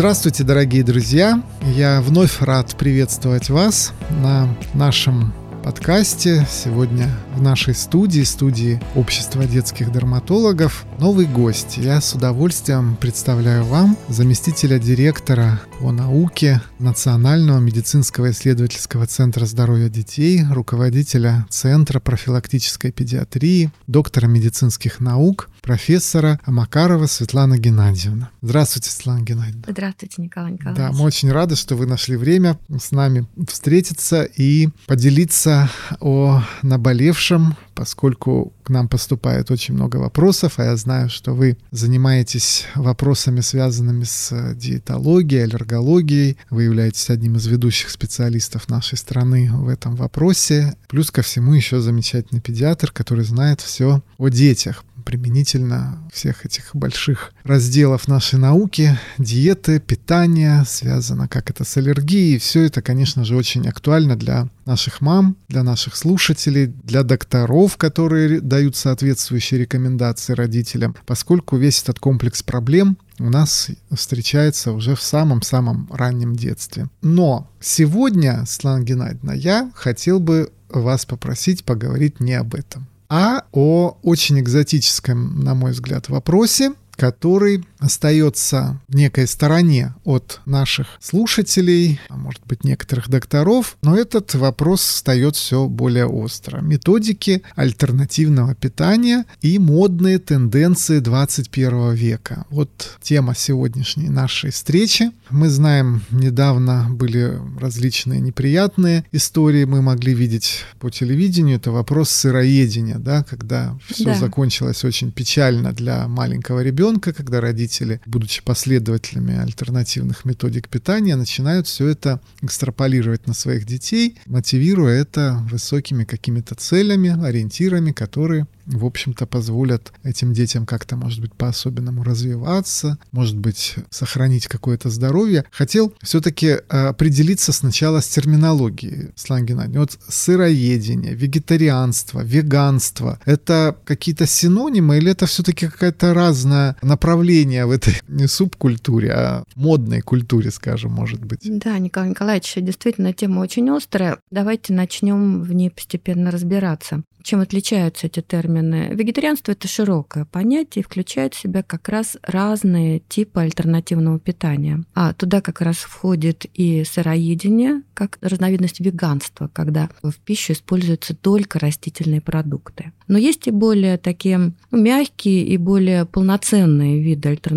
Здравствуйте, дорогие друзья! Я вновь рад приветствовать вас на нашем подкасте. Сегодня в нашей студии, студии Общества детских дерматологов, новый гость. Я с удовольствием представляю вам заместителя директора по науке Национального медицинского исследовательского центра здоровья детей, руководителя Центра профилактической педиатрии, доктора медицинских наук, профессора Макарова Светлана Геннадьевна. Здравствуйте, Светлана Геннадьевна. Здравствуйте, Николай Николаевич. Да, мы очень рады, что вы нашли время с нами встретиться и поделиться о наболевшем, поскольку к нам поступает очень много вопросов, а я знаю, что вы занимаетесь вопросами, связанными с диетологией, аллергологией. Вы являетесь одним из ведущих специалистов нашей страны в этом вопросе. Плюс ко всему еще замечательный педиатр, который знает все о детях применительно всех этих больших разделов нашей науки, диеты, питание, связано как это с аллергией. Все это, конечно же, очень актуально для наших мам, для наших слушателей, для докторов, которые дают соответствующие рекомендации родителям, поскольку весь этот комплекс проблем у нас встречается уже в самом-самом раннем детстве. Но сегодня, Светлана Геннадьевна, я хотел бы вас попросить поговорить не об этом а о очень экзотическом, на мой взгляд, вопросе, который остается в некой стороне от наших слушателей, а может быть некоторых докторов, но этот вопрос встает все более остро. Методики альтернативного питания и модные тенденции 21 века. Вот тема сегодняшней нашей встречи. Мы знаем, недавно были различные неприятные истории, мы могли видеть по телевидению. Это вопрос сыроедения, да, когда все да. закончилось очень печально для маленького ребенка, когда родители, будучи последователями альтернативных методик питания, начинают все это экстраполировать на своих детей, мотивируя это высокими какими-то целями, ориентирами, которые в общем-то, позволят этим детям как-то, может быть, по-особенному развиваться, может быть, сохранить какое-то здоровье. Хотел все-таки э, определиться сначала с терминологией, Слан. Вот сыроедение, вегетарианство, веганство — это какие-то синонимы или это все-таки какое-то разное направление в этой не субкультуре, а модной культуре, скажем, может быть? Да, Николай Николаевич, действительно, тема очень острая. Давайте начнем в ней постепенно разбираться. Чем отличаются эти термины? Вегетарианство – это широкое понятие и включает в себя как раз разные типы альтернативного питания. А туда как раз входит и сыроедение, как разновидность веганства, когда в пищу используются только растительные продукты. Но есть и более такие ну, мягкие и более полноценные виды альтернативного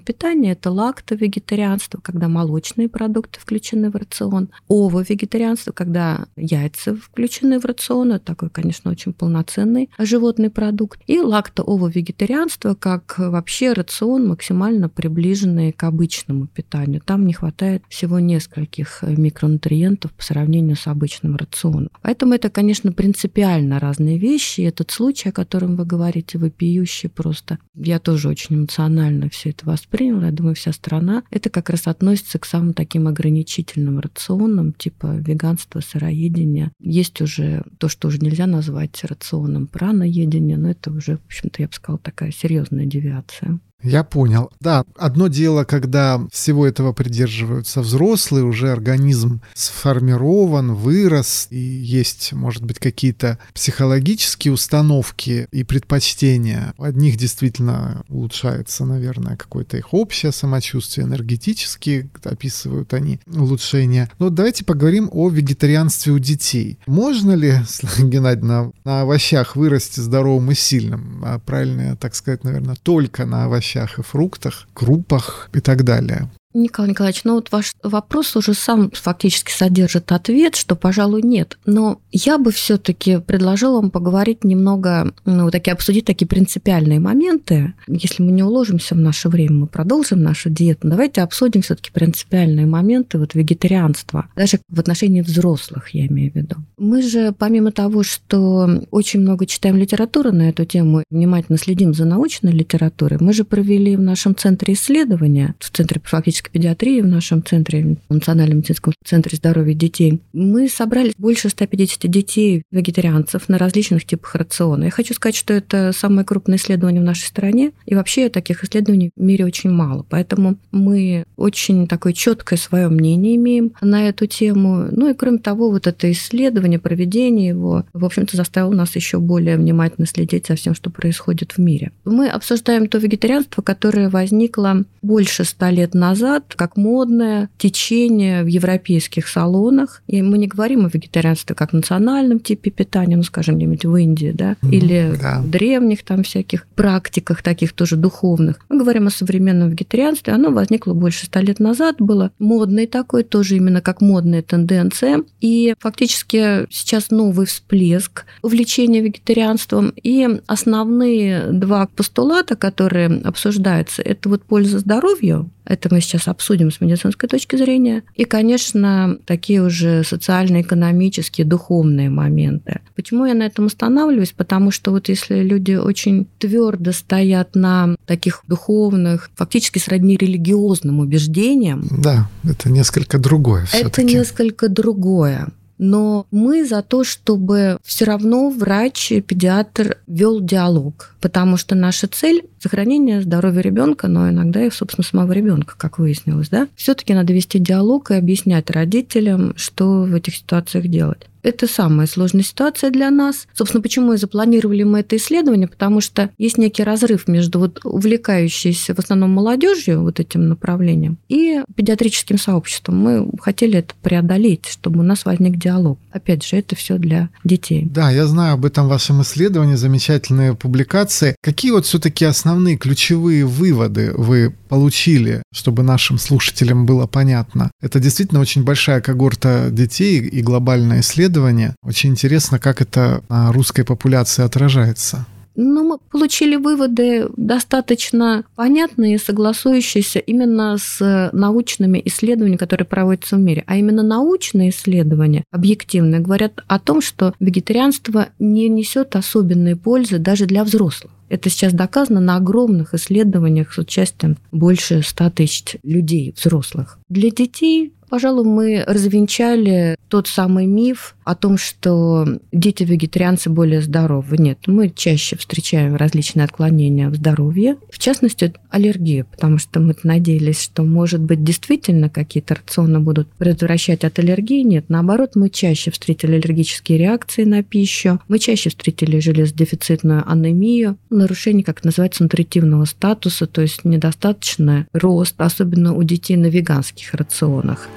питания. Это лактовегетарианство, когда молочные продукты включены в рацион. Ово-вегетарианство, когда яйца включены в рацион. Это такой, конечно, очень полноценный животный продукт. И лакто-ово-вегетарианство, как вообще рацион максимально приближенный к обычному питанию. Там не хватает всего нескольких микронутриентов по сравнению с обычным рационом. Поэтому это, конечно, принципиально разные вещи. Этот случай, о котором вы говорите, вопиющий просто. Я тоже очень эмоционально все это восприняла. Я думаю, вся страна. Это как раз относится к самым таким ограничительным рационам, типа веганства, сыроедения. Есть уже то, что уже нельзя назвать рационом праноедения, но это уже, в общем-то, я бы сказала, такая серьезная девиация. Я понял. Да, одно дело, когда всего этого придерживаются взрослые, уже организм сформирован, вырос, и есть, может быть, какие-то психологические установки и предпочтения. У одних действительно улучшается, наверное, какое-то их общее самочувствие, энергетически описывают они улучшения. Но давайте поговорим о вегетарианстве у детей. Можно ли, Геннадьевна, на овощах вырасти здоровым и сильным? А правильно, так сказать, наверное, только на овощах овощах и фруктах, крупах и так далее. Николай Николаевич, ну вот ваш вопрос уже сам фактически содержит ответ, что, пожалуй, нет. Но я бы все таки предложила вам поговорить немного, ну, такие, обсудить такие принципиальные моменты. Если мы не уложимся в наше время, мы продолжим нашу диету. Давайте обсудим все таки принципиальные моменты вот вегетарианства, даже в отношении взрослых, я имею в виду. Мы же, помимо того, что очень много читаем литературы на эту тему, внимательно следим за научной литературой, мы же провели в нашем центре исследования, в Центре профилактической детской педиатрии в нашем центре, Национальном медицинском центре здоровья детей, мы собрали больше 150 детей вегетарианцев на различных типах рациона. Я хочу сказать, что это самое крупное исследование в нашей стране, и вообще таких исследований в мире очень мало. Поэтому мы очень такое четкое свое мнение имеем на эту тему. Ну и кроме того, вот это исследование, проведение его, в общем-то, заставило нас еще более внимательно следить за всем, что происходит в мире. Мы обсуждаем то вегетарианство, которое возникло больше ста лет назад, как модное течение в европейских салонах. И мы не говорим о вегетарианстве как национальном типе питания, ну, скажем, где-нибудь в Индии, да, или да. в древних там всяких практиках таких тоже духовных. Мы говорим о современном вегетарианстве. Оно возникло больше ста лет назад, было модной такой, тоже именно как модная тенденция. И фактически сейчас новый всплеск увлечения вегетарианством. И основные два постулата, которые обсуждаются, это вот польза здоровью, это мы сейчас обсудим с медицинской точки зрения. И, конечно, такие уже социально-экономические, духовные моменты. Почему я на этом останавливаюсь? Потому что вот если люди очень твердо стоят на таких духовных, фактически сродни религиозным убеждениям. Да, это несколько другое. Это несколько другое. Но мы за то, чтобы все равно врач, педиатр вел диалог, потому что наша цель сохранение здоровья ребенка, но иногда и, собственно, самого ребенка, как выяснилось, да. Все-таки надо вести диалог и объяснять родителям, что в этих ситуациях делать. Это самая сложная ситуация для нас. Собственно, почему и запланировали мы это исследование, потому что есть некий разрыв между вот увлекающейся в основном молодежью вот этим направлением и педиатрическим сообществом. Мы хотели это преодолеть, чтобы у нас возник диалог. Опять же, это все для детей. Да, я знаю об этом вашем исследовании, замечательные публикации. Какие вот все-таки основные ключевые выводы вы получили, чтобы нашим слушателям было понятно? Это действительно очень большая когорта детей и глобальное исследование исследования. Очень интересно, как это на русской популяции отражается. Ну, мы получили выводы достаточно понятные, согласующиеся именно с научными исследованиями, которые проводятся в мире. А именно научные исследования, объективные, говорят о том, что вегетарианство не несет особенной пользы даже для взрослых. Это сейчас доказано на огромных исследованиях с участием больше 100 тысяч людей, взрослых. Для детей Пожалуй, мы развенчали тот самый миф о том, что дети-вегетарианцы более здоровы. Нет, мы чаще встречаем различные отклонения в здоровье, в частности, аллергию, потому что мы надеялись, что, может быть, действительно какие-то рационы будут предотвращать от аллергии. Нет, наоборот, мы чаще встретили аллергические реакции на пищу, мы чаще встретили железодефицитную анемию, нарушение, как называется, нутритивного статуса, то есть недостаточный рост, особенно у детей на веганских рационах.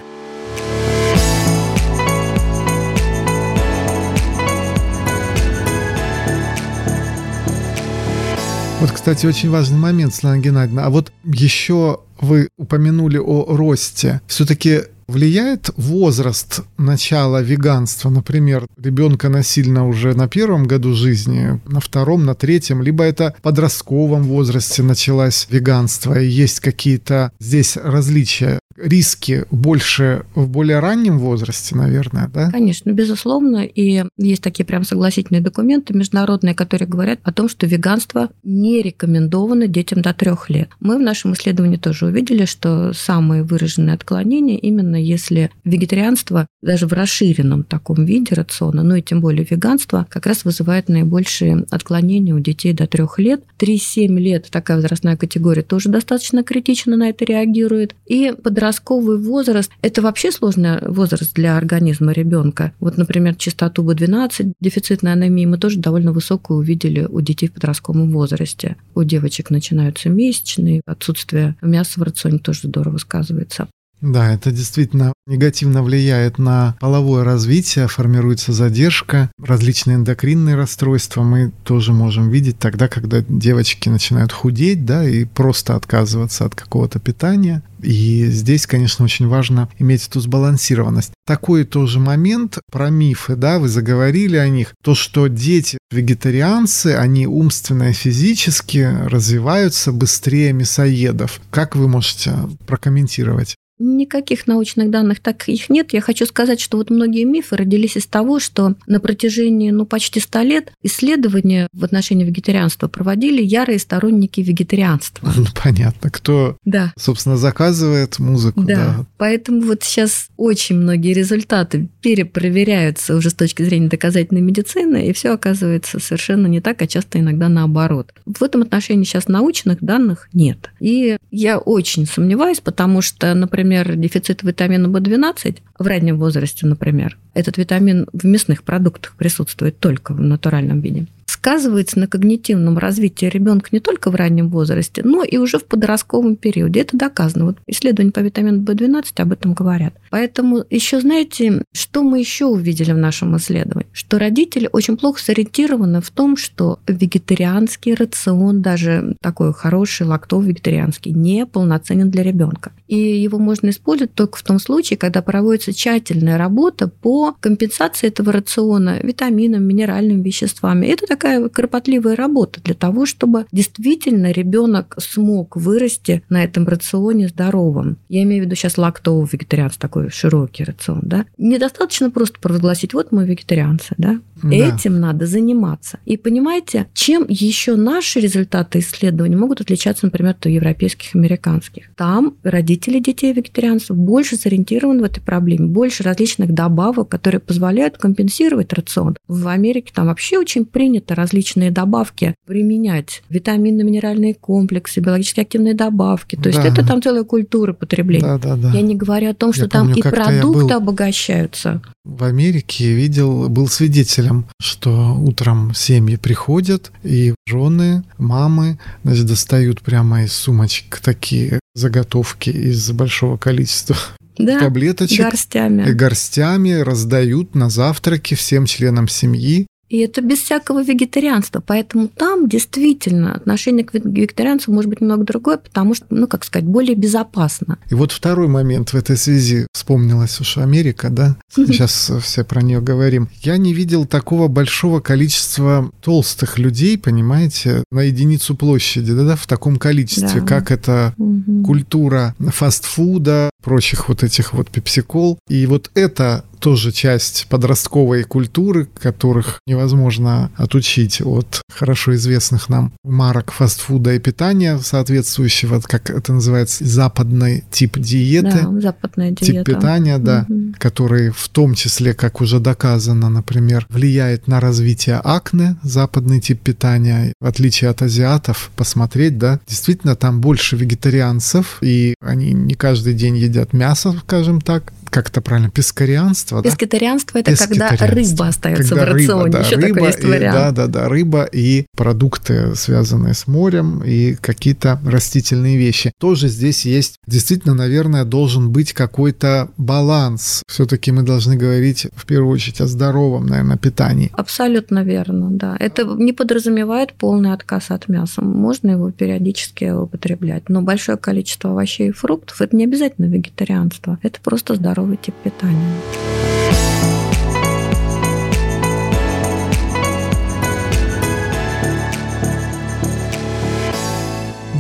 Вот, кстати, очень важный момент, Светлана Геннадьевна. А вот еще вы упомянули о росте. Все-таки Влияет возраст начала веганства, например, ребенка насильно уже на первом году жизни, на втором, на третьем, либо это в подростковом возрасте началось веганство, и есть какие-то здесь различия риски больше в более раннем возрасте, наверное, да? Конечно, безусловно. И есть такие прям согласительные документы международные, которые говорят о том, что веганство не рекомендовано детям до трех лет. Мы в нашем исследовании тоже увидели, что самые выраженные отклонения именно если вегетарианство даже в расширенном таком виде рациона, ну и тем более веганство, как раз вызывает наибольшие отклонения у детей до трех лет. 3-7 лет такая возрастная категория тоже достаточно критично на это реагирует. И подростковый возраст – это вообще сложный возраст для организма ребенка. Вот, например, частоту B12, дефицитной анемии мы тоже довольно высокую увидели у детей в подростковом возрасте. У девочек начинаются месячные, отсутствие мяса в рационе тоже здорово сказывается. Да, это действительно негативно влияет на половое развитие, формируется задержка, различные эндокринные расстройства мы тоже можем видеть тогда, когда девочки начинают худеть, да, и просто отказываться от какого-то питания. И здесь, конечно, очень важно иметь эту сбалансированность. Такой тоже момент про мифы, да, вы заговорили о них. То, что дети вегетарианцы, они умственно и физически развиваются быстрее мясоедов. Как вы можете прокомментировать? Никаких научных данных так их нет. Я хочу сказать, что вот многие мифы родились из того, что на протяжении ну, почти 100 лет исследования в отношении вегетарианства проводили ярые сторонники вегетарианства. Ну, понятно. Кто, да. собственно, заказывает музыку. Да. да. Поэтому вот сейчас очень многие результаты перепроверяются уже с точки зрения доказательной медицины, и все оказывается совершенно не так, а часто иногда наоборот. В этом отношении сейчас научных данных нет. И я очень сомневаюсь, потому что, например, например, дефицит витамина В12 в раннем возрасте, например, этот витамин в мясных продуктах присутствует только в натуральном виде сказывается на когнитивном развитии ребенка не только в раннем возрасте, но и уже в подростковом периоде. Это доказано. Вот исследования по витамину В12 об этом говорят. Поэтому еще знаете, что мы еще увидели в нашем исследовании? Что родители очень плохо сориентированы в том, что вегетарианский рацион, даже такой хороший лактов вегетарианский, не полноценен для ребенка. И его можно использовать только в том случае, когда проводится тщательная работа по компенсации этого рациона витаминами, минеральными веществами. Это такая кропотливая работа для того, чтобы действительно ребенок смог вырасти на этом рационе здоровым. Я имею в виду сейчас лактовый вегетарианство, такой широкий рацион. Да? Недостаточно просто провозгласить, вот мы вегетарианцы. Да? Да. Этим надо заниматься. И понимаете, чем еще наши результаты исследований могут отличаться, например, от европейских, американских? Там родители детей вегетарианцев больше сориентированы в этой проблеме, больше различных добавок, которые позволяют компенсировать рацион. В Америке там вообще очень принято различные добавки применять, витаминно-минеральные комплексы, биологически активные добавки. То есть да. это там целая культура потребления. Да, да, да. Я не говорю о том, что я там помню, и продукты был... обогащаются в Америке видел, был свидетелем, что утром семьи приходят, и жены, мамы, значит, достают прямо из сумочек такие заготовки из большого количества да, таблеточек. Горстями. Горстями раздают на завтраки всем членам семьи. И это без всякого вегетарианства. Поэтому там действительно отношение к вегетарианцу может быть немного другое, потому что, ну, как сказать, более безопасно. И вот второй момент в этой связи. Вспомнилась уж Америка, да? Сейчас все про нее говорим. Я не видел такого большого количества толстых людей, понимаете, на единицу площади, да, да в таком количестве, да. как это угу. культура фастфуда, прочих вот этих вот пепсикол. И вот это тоже часть подростковой культуры, которых невозможно отучить от хорошо известных нам марок фастфуда и питания, соответствующего, как это называется, западный тип диеты. Да, западная диета. Тип питания, да, угу. который в том числе, как уже доказано, например, влияет на развитие акне, западный тип питания, в отличие от азиатов, посмотреть, да, действительно там больше вегетарианцев, и они не каждый день едят мясо, скажем так, как это правильно, пескарианство, да? Пескарианство – это когда рыба остается когда в рационе. Рыба, да, Еще рыба такой есть и, вариант. Да, да, да, рыба и продукты, связанные с морем, и какие-то растительные вещи. Тоже здесь есть, действительно, наверное, должен быть какой-то баланс. Все-таки мы должны говорить в первую очередь о здоровом, наверное, питании. Абсолютно верно, да. Это не подразумевает полный отказ от мяса. Можно его периодически употреблять. Но большое количество овощей и фруктов – это не обязательно вегетарианство. Это просто здоровье здоровый тип питания.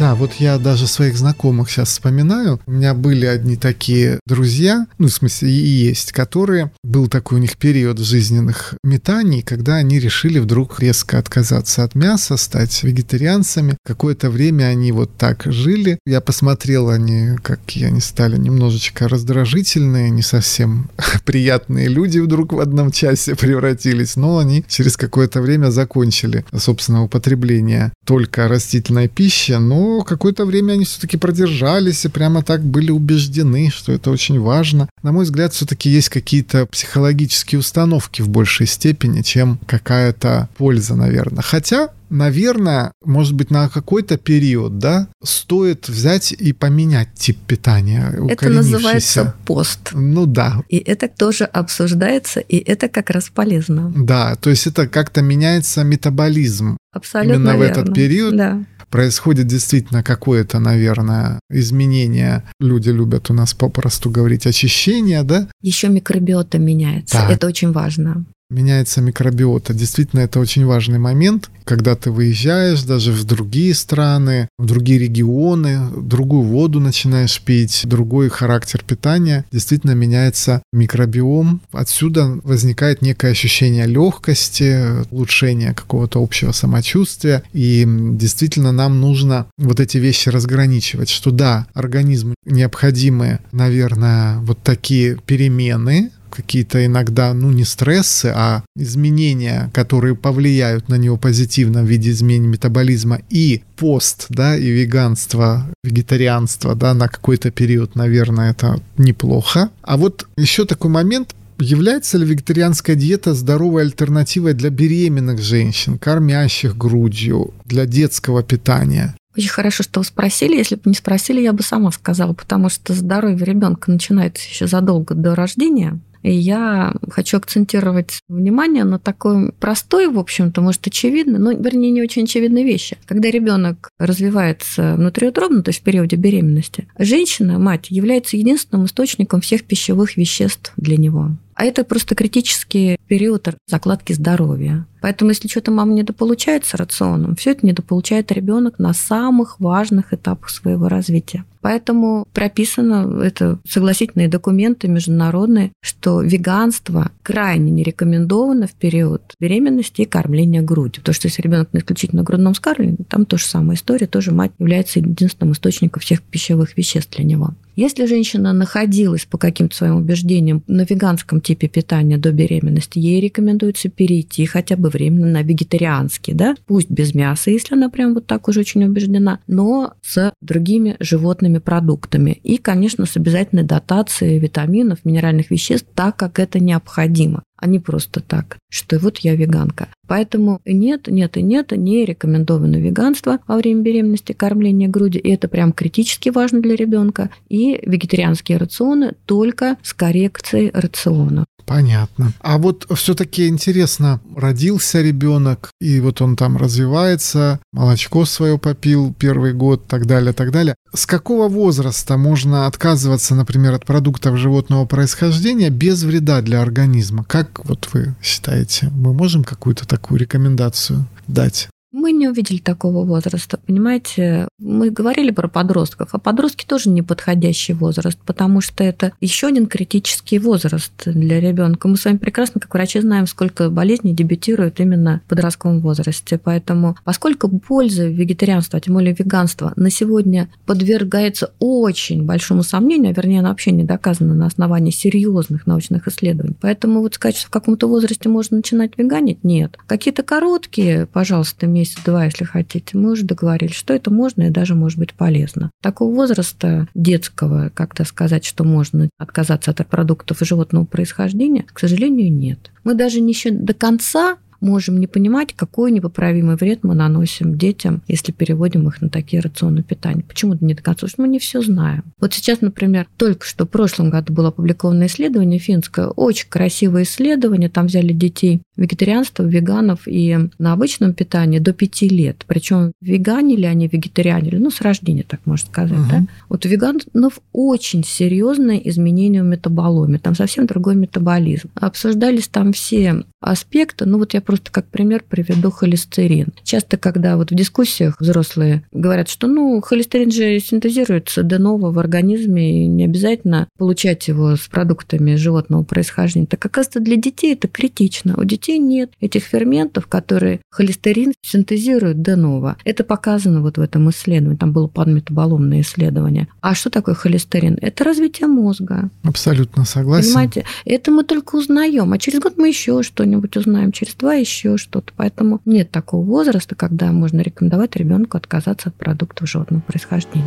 Да, вот я даже своих знакомых сейчас вспоминаю. У меня были одни такие друзья, ну, в смысле, и есть, которые... Был такой у них период жизненных метаний, когда они решили вдруг резко отказаться от мяса, стать вегетарианцами. Какое-то время они вот так жили. Я посмотрел, они, какие они стали немножечко раздражительные, не совсем приятные люди вдруг в одном часе превратились, но они через какое-то время закончили, собственно, употребление только растительной пищи, но какое-то время они все-таки продержались и прямо так были убеждены, что это очень важно. На мой взгляд, все-таки есть какие-то психологические установки в большей степени, чем какая-то польза, наверное. Хотя наверное, может быть, на какой-то период, да, стоит взять и поменять тип питания. Это называется пост. Ну да. И это тоже обсуждается, и это как раз полезно. Да, то есть это как-то меняется метаболизм. Абсолютно Именно верно. в этот период. Да происходит действительно какое-то, наверное, изменение. Люди любят у нас попросту говорить очищение, да? Еще микробиота меняется. Да. Это очень важно. Меняется микробиота. Действительно, это очень важный момент, когда ты выезжаешь даже в другие страны, в другие регионы, другую воду начинаешь пить, другой характер питания. Действительно меняется микробиом. Отсюда возникает некое ощущение легкости, улучшения какого-то общего самочувствия. И действительно нам нужно вот эти вещи разграничивать, что да, организму необходимы, наверное, вот такие перемены, какие-то иногда, ну, не стрессы, а изменения, которые повлияют на него позитивно в виде изменений метаболизма и пост, да, и веганство, вегетарианство, да, на какой-то период, наверное, это неплохо. А вот еще такой момент, Является ли вегетарианская диета здоровой альтернативой для беременных женщин, кормящих грудью, для детского питания? Очень хорошо, что вы спросили. Если бы не спросили, я бы сама сказала, потому что здоровье ребенка начинается еще задолго до рождения. И я хочу акцентировать внимание на такой простой, в общем-то, может, очевидно, но, вернее, не очень очевидной вещи. Когда ребенок развивается внутриутробно, то есть в периоде беременности, женщина, мать, является единственным источником всех пищевых веществ для него. А это просто критический период закладки здоровья. Поэтому, если что-то мама недополучает рационом, все это недополучает ребенок на самых важных этапах своего развития. Поэтому прописано, это согласительные документы международные, что веганство крайне не рекомендовано в период беременности и кормления грудью. Потому что если ребенок на исключительно грудном скармливании, там тоже самая история, тоже мать является единственным источником всех пищевых веществ для него. Если женщина находилась по каким-то своим убеждениям на веганском типе питания до беременности, ей рекомендуется перейти хотя бы временно на вегетарианский, да, пусть без мяса, если она прям вот так уже очень убеждена, но с другими животными продуктами. И, конечно, с обязательной дотацией витаминов, минеральных веществ, так как это необходимо а не просто так, что вот я веганка. Поэтому нет, нет и нет, не рекомендовано веганство во время беременности, кормления груди, и это прям критически важно для ребенка. И вегетарианские рационы только с коррекцией рациона. Понятно. А вот все-таки интересно, родился ребенок, и вот он там развивается, молочко свое попил первый год, так далее, так далее. С какого возраста можно отказываться, например, от продуктов животного происхождения без вреда для организма? Как вот вы считаете, мы можем какую-то такую рекомендацию дать? Мы не увидели такого возраста, понимаете? Мы говорили про подростков, а подростки тоже неподходящий возраст, потому что это еще один критический возраст для ребенка. Мы с вами прекрасно, как врачи, знаем, сколько болезней дебютируют именно в подростковом возрасте. Поэтому, поскольку польза вегетарианства, а тем более веганства, на сегодня подвергается очень большому сомнению, а вернее, она вообще не доказана на основании серьезных научных исследований. Поэтому вот сказать, что в каком-то возрасте можно начинать веганить, нет. Какие-то короткие, пожалуйста, месяц-два, если хотите, мы уже договорились, что это можно и даже может быть полезно. Такого возраста детского, как-то сказать, что можно отказаться от продуктов животного происхождения, к сожалению, нет. Мы даже не еще до конца можем не понимать, какой непоправимый вред мы наносим детям, если переводим их на такие рационы питания. Почему-то не до конца, потому что мы не все знаем. Вот сейчас, например, только что в прошлом году было опубликовано исследование финское, очень красивое исследование, там взяли детей вегетарианства, веганов и на обычном питании до 5 лет. Причем веганили они, вегетарианили, ну, с рождения, так можно сказать, угу. да? Вот у веганов очень серьезное изменение в метаболоме, там совсем другой метаболизм. Обсуждались там все аспекты, ну, вот я просто как пример приведу холестерин. Часто, когда вот в дискуссиях взрослые говорят, что, ну, холестерин же синтезируется до нового в организме, и не обязательно получать его с продуктами животного происхождения. Так, оказывается, для детей это критично. У детей нет этих ферментов, которые холестерин синтезируют де ново. Это показано вот в этом исследовании. Там было подметаболомное исследование. А что такое холестерин? Это развитие мозга. Абсолютно согласен. Понимаете, это мы только узнаем, а через год мы еще что-нибудь узнаем, через два еще что-то. Поэтому нет такого возраста, когда можно рекомендовать ребенку отказаться от продуктов животного происхождения.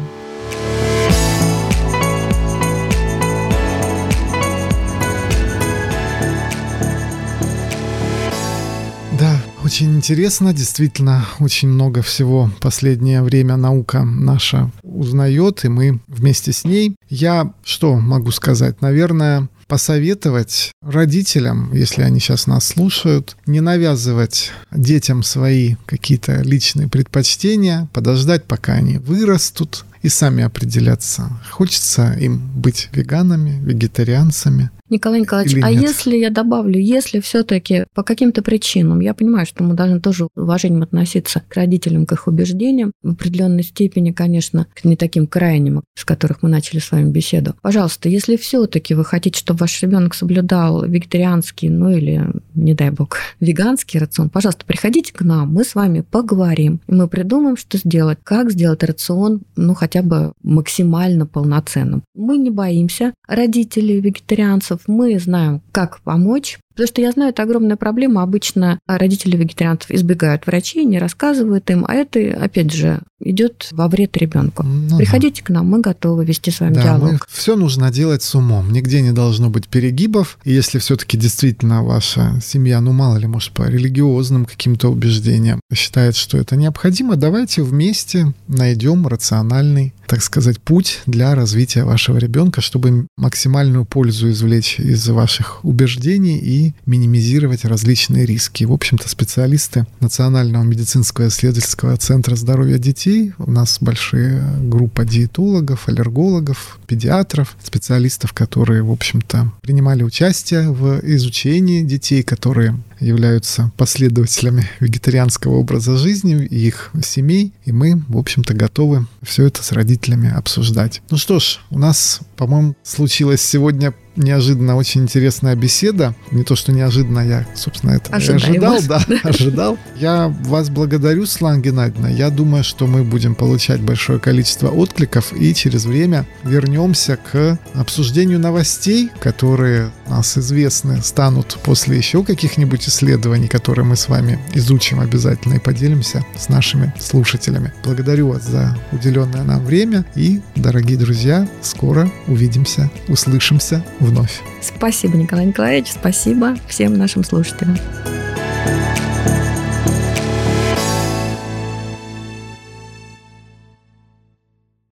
Очень интересно, действительно, очень много всего последнее время наука наша узнает, и мы вместе с ней. Я что могу сказать? Наверное, посоветовать родителям, если они сейчас нас слушают, не навязывать детям свои какие-то личные предпочтения, подождать, пока они вырастут, и сами определяться, хочется им быть веганами, вегетарианцами Николай Николаевич, а если я добавлю, если все-таки по каким-то причинам, я понимаю, что мы должны тоже уважением относиться к родителям, к их убеждениям, в определенной степени, конечно, к не таким крайним, с которых мы начали с вами беседу. Пожалуйста, если все-таки вы хотите, чтобы ваш ребенок соблюдал вегетарианский, ну или, не дай бог, веганский рацион, пожалуйста, приходите к нам, мы с вами поговорим, и мы придумаем, что сделать, как сделать рацион, ну, хотя бы максимально полноценным. Мы не боимся родителей вегетарианцев, мы знаем, как помочь, Потому что я знаю, это огромная проблема. Обычно родители вегетарианцев избегают врачей, не рассказывают им, а это, опять же, идет во вред ребенку. Ну, Приходите да. к нам, мы готовы вести с вами да, диалог. Мы, все нужно делать с умом. Нигде не должно быть перегибов. И если все-таки действительно ваша семья, ну мало ли, может, по религиозным каким-то убеждениям считает, что это необходимо, давайте вместе найдем рациональный так сказать, путь для развития вашего ребенка, чтобы максимальную пользу извлечь из ваших убеждений и минимизировать различные риски. В общем-то, специалисты Национального медицинского исследовательского центра здоровья детей, у нас большая группа диетологов, аллергологов, педиатров, специалистов, которые, в общем-то, принимали участие в изучении детей, которые являются последователями вегетарианского образа жизни и их семей, и мы, в общем-то, готовы все это с родителями обсуждать. Ну что ж, у нас, по-моему, случилось сегодня неожиданно очень интересная беседа. Не то, что неожиданно, я, собственно, это ожидал, да, ожидал. Я вас благодарю, Слан Геннадьевна. Я думаю, что мы будем получать большое количество откликов и через время вернемся к обсуждению новостей, которые нас известны станут после еще каких-нибудь исследований, которые мы с вами изучим обязательно и поделимся с нашими слушателями. Благодарю вас за уделенное нам время и, дорогие друзья, скоро увидимся, услышимся вновь. Спасибо, Николай Николаевич, спасибо всем нашим слушателям.